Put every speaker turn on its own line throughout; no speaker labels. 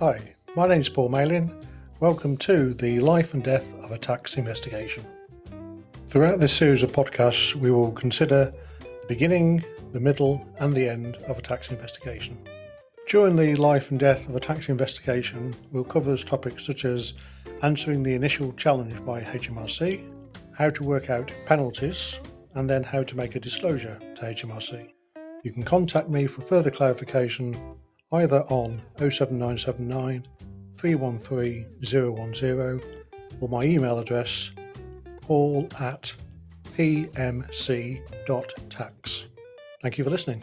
Hi, my name is Paul Malin. Welcome to the life and death of a tax investigation. Throughout this series of podcasts, we will consider the beginning, the middle, and the end of a tax investigation. During the life and death of a tax investigation, we'll cover topics such as answering the initial challenge by HMRC, how to work out penalties, and then how to make a disclosure to HMRC. You can contact me for further clarification either on 07979 313 010 or my email address paul at pmc.tax. Thank you for listening.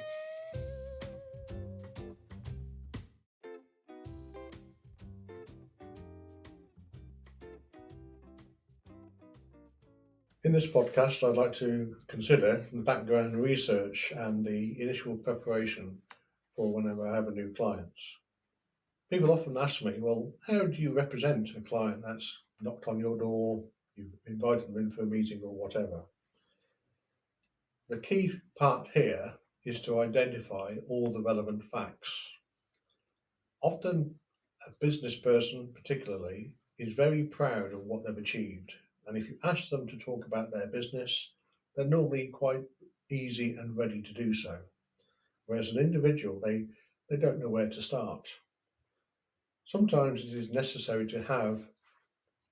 In this podcast, I'd like to consider the background research and the initial preparation for whenever I have a new client. People often ask me, well, how do you represent a client that's knocked on your door, you've invited them in for a meeting or whatever? The key part here is to identify all the relevant facts. Often, a business person, particularly, is very proud of what they've achieved and if you ask them to talk about their business, they're normally quite easy and ready to do so. Whereas an individual, they, they don't know where to start. Sometimes it is necessary to have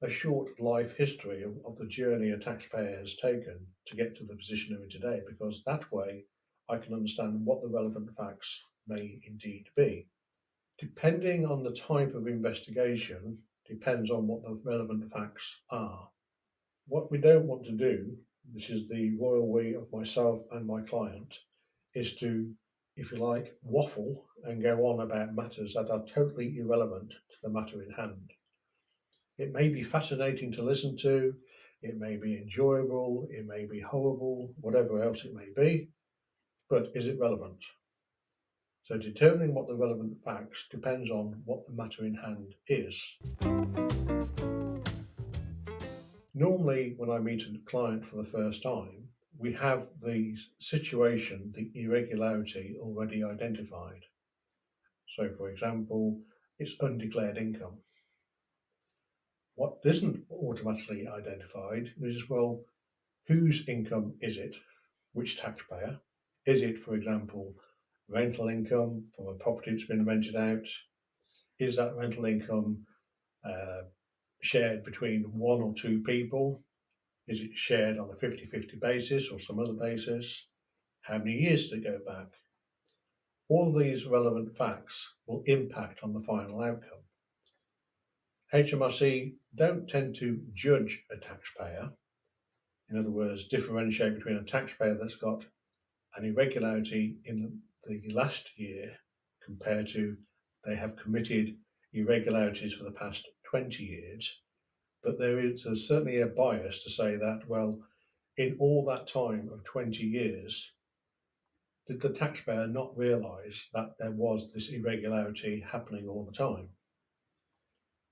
a short life history of, of the journey a taxpayer has taken to get to the position they're in today, because that way I can understand what the relevant facts may indeed be. Depending on the type of investigation, depends on what the relevant facts are. What we don't want to do, this is the royal way of myself and my client, is to, if you like, waffle and go on about matters that are totally irrelevant to the matter in hand. It may be fascinating to listen to, it may be enjoyable, it may be horrible, whatever else it may be, but is it relevant? So determining what the relevant facts depends on what the matter in hand is. Normally, when I meet a client for the first time, we have the situation, the irregularity already identified. So, for example, it's undeclared income. What isn't automatically identified is well, whose income is it? Which taxpayer? Is it, for example, rental income from a property that's been rented out? Is that rental income uh, shared between one or two people? Is it shared on a 50 50 basis or some other basis? How many years to go back? All these relevant facts will impact on the final outcome. HMRC don't tend to judge a taxpayer, in other words, differentiate between a taxpayer that's got an irregularity in the last year compared to they have committed irregularities for the past 20 years, but there is certainly a bias to say that, well, in all that time of 20 years, did the taxpayer not realise that there was this irregularity happening all the time?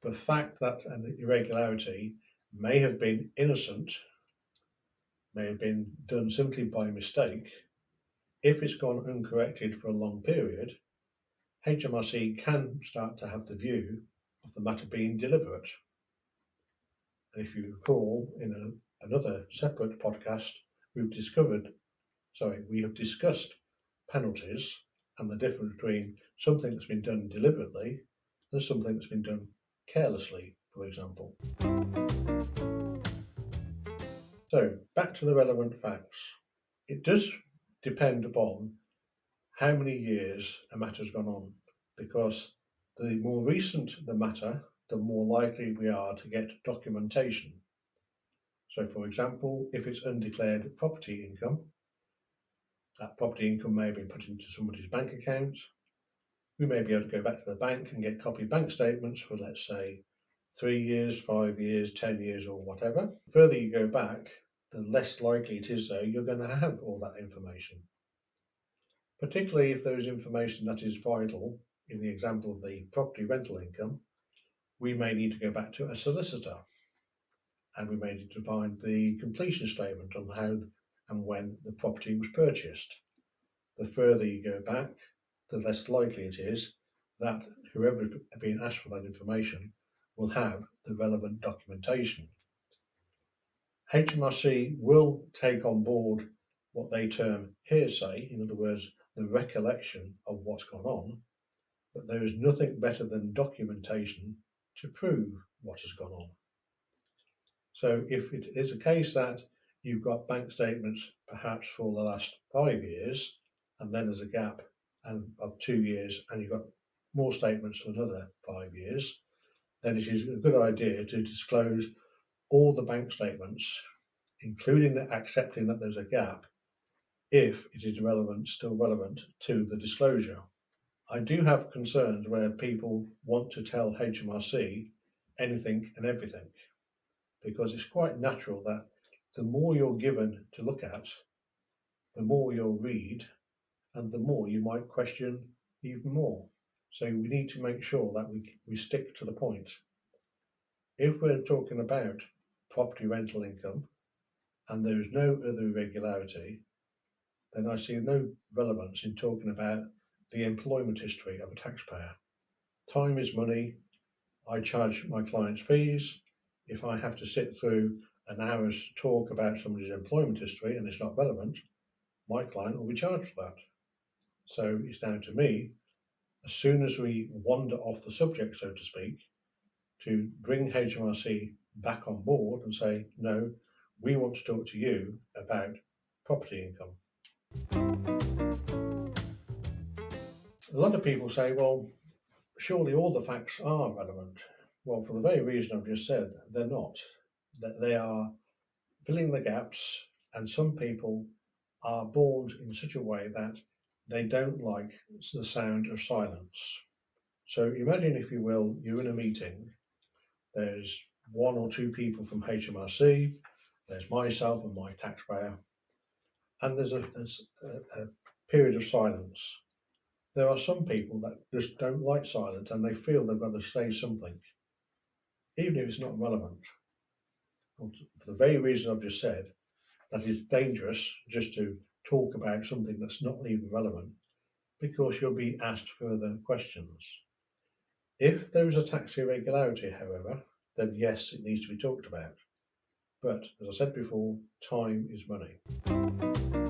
The fact that an irregularity may have been innocent, may have been done simply by mistake, if it's gone uncorrected for a long period, HMRC can start to have the view of the matter being deliberate. And if you recall, in a, another separate podcast, we've discovered, sorry, we have discussed penalties and the difference between something that's been done deliberately and something that's been done carelessly, for example. So, back to the relevant facts. It does depend upon how many years a matter has gone on, because the more recent the matter, the more likely we are to get documentation. So, for example, if it's undeclared property income, that property income may been put into somebody's bank account. We may be able to go back to the bank and get copy bank statements for, let's say, three years, five years, 10 years, or whatever. The further you go back, the less likely it is, though, you're going to have all that information. Particularly if there is information that is vital in the example of the property rental income, we may need to go back to a solicitor and we may need to find the completion statement on how and when the property was purchased. The further you go back, the less likely it is that whoever is being asked for that information will have the relevant documentation. HMRC will take on board what they term hearsay, in other words, the recollection of what's gone on, but there is nothing better than documentation to prove what has gone on. So if it is a case that you've got bank statements perhaps for the last five years, and then there's a gap and of two years, and you've got more statements for another five years, then it is a good idea to disclose all the bank statements, including the accepting that there's a gap, if it is relevant, still relevant to the disclosure. I do have concerns where people want to tell HMRC anything and everything, because it's quite natural that the more you're given to look at, the more you'll read, and the more you might question even more. So we need to make sure that we, we stick to the point. If we're talking about property rental income and there is no other irregularity, then I see no relevance in talking about the employment history of a taxpayer. Time is money. I charge my clients fees. If I have to sit through an hour's talk about somebody's employment history and it's not relevant, my client will be charged for that. So it's down to me, as soon as we wander off the subject, so to speak, to bring HMRC back on board and say, no, we want to talk to you about property income. A lot of people say, well, surely all the facts are relevant. Well, for the very reason I've just said, they're not. That they are filling the gaps, and some people are born in such a way that they don't like the sound of silence. So imagine, if you will, you're in a meeting, there's one or two people from HMRC, there's myself and my taxpayer, and there's a, a, a period of silence there are some people that just don't like silence and they feel they've got to say something, even if it's not relevant. For the very reason I've just said, that it's dangerous just to talk about something that's not even relevant because you'll be asked further questions. If there is a tax irregularity, however, then yes, it needs to be talked about. But as I said before, time is money.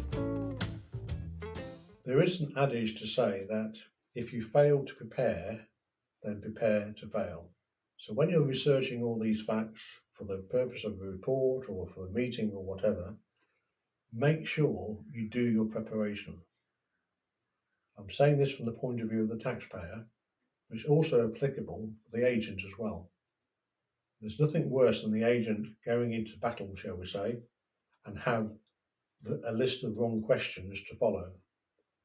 Is an adage to say that if you fail to prepare, then prepare to fail. So when you're researching all these facts for the purpose of a report or for a meeting or whatever, make sure you do your preparation. I'm saying this from the point of view of the taxpayer, but it's also applicable for the agent as well. There's nothing worse than the agent going into battle, shall we say, and have a list of wrong questions to follow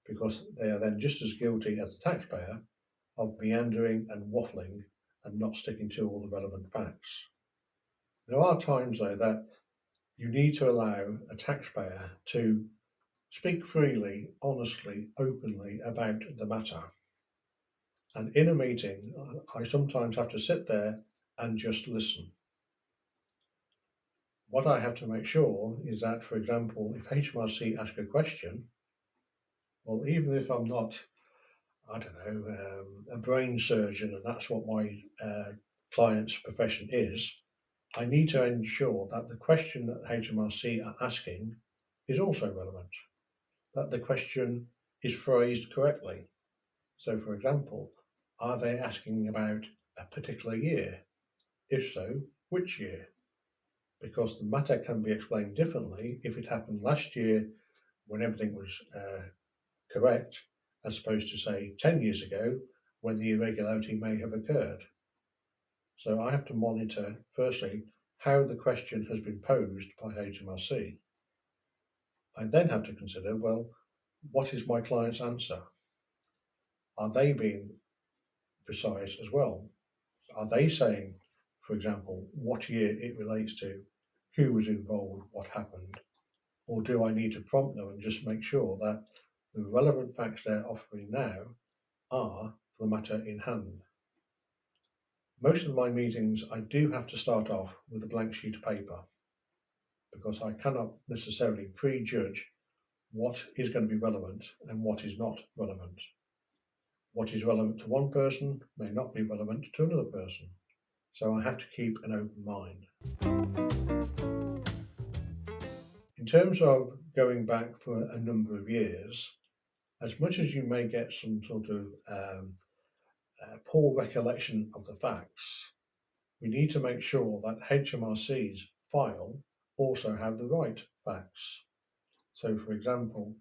because they are then just as guilty as the taxpayer of meandering and waffling and not sticking to all the relevant facts. There are times, though, that you need to allow a taxpayer to speak freely, honestly, openly about the matter. And in a meeting, I sometimes have to sit there and just listen. What I have to make sure is that, for example, if HMRC ask a question, well, even if I'm not, I don't know, um, a brain surgeon, and that's what my uh, client's profession is, I need to ensure that the question that HMRC are asking is also relevant, that the question is phrased correctly. So, for example, are they asking about a particular year? If so, which year? Because the matter can be explained differently if it happened last year when everything was uh, correct, as opposed to, say, 10 years ago when the irregularity may have occurred. So I have to monitor, firstly, how the question has been posed by HMRC. I then have to consider, well, what is my client's answer? Are they being precise as well? Are they saying, for example, what year it relates to, who was involved, what happened? Or do I need to prompt them and just make sure that the relevant facts they're offering now are for the matter in hand. Most of my meetings, I do have to start off with a blank sheet of paper because I cannot necessarily prejudge what is going to be relevant and what is not relevant. what is relevant to one person may not be relevant to another person. So I have to keep an open mind. In terms of going back for a number of years, as much as you may get some sort of um, uh, poor recollection of the facts, we need to make sure that HMRC's file also have the right facts. So, for example,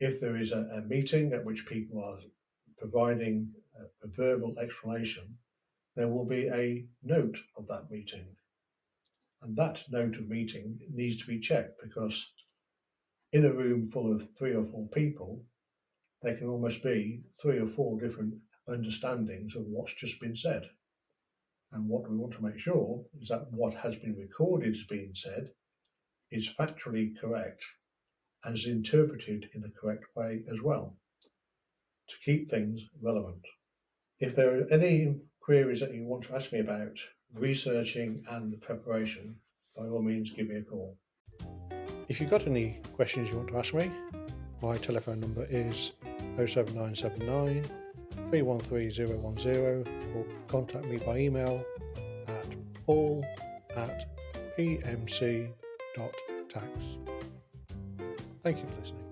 if there is a, a meeting at which people are providing a, a verbal explanation, there will be a note of that meeting. And that note of meeting needs to be checked because in a room full of three or four people, there can almost be three or four different understandings of what's just been said. And what we want to make sure is that what has been recorded as being said is factually correct and is interpreted in the correct way as well to keep things relevant. If there are any queries that you want to ask me about researching and preparation, by all means give me a call. If you've got any questions you want to ask me, my telephone number is 07979 313010 or contact me by email at paul at pmc.tax. Thank you for listening.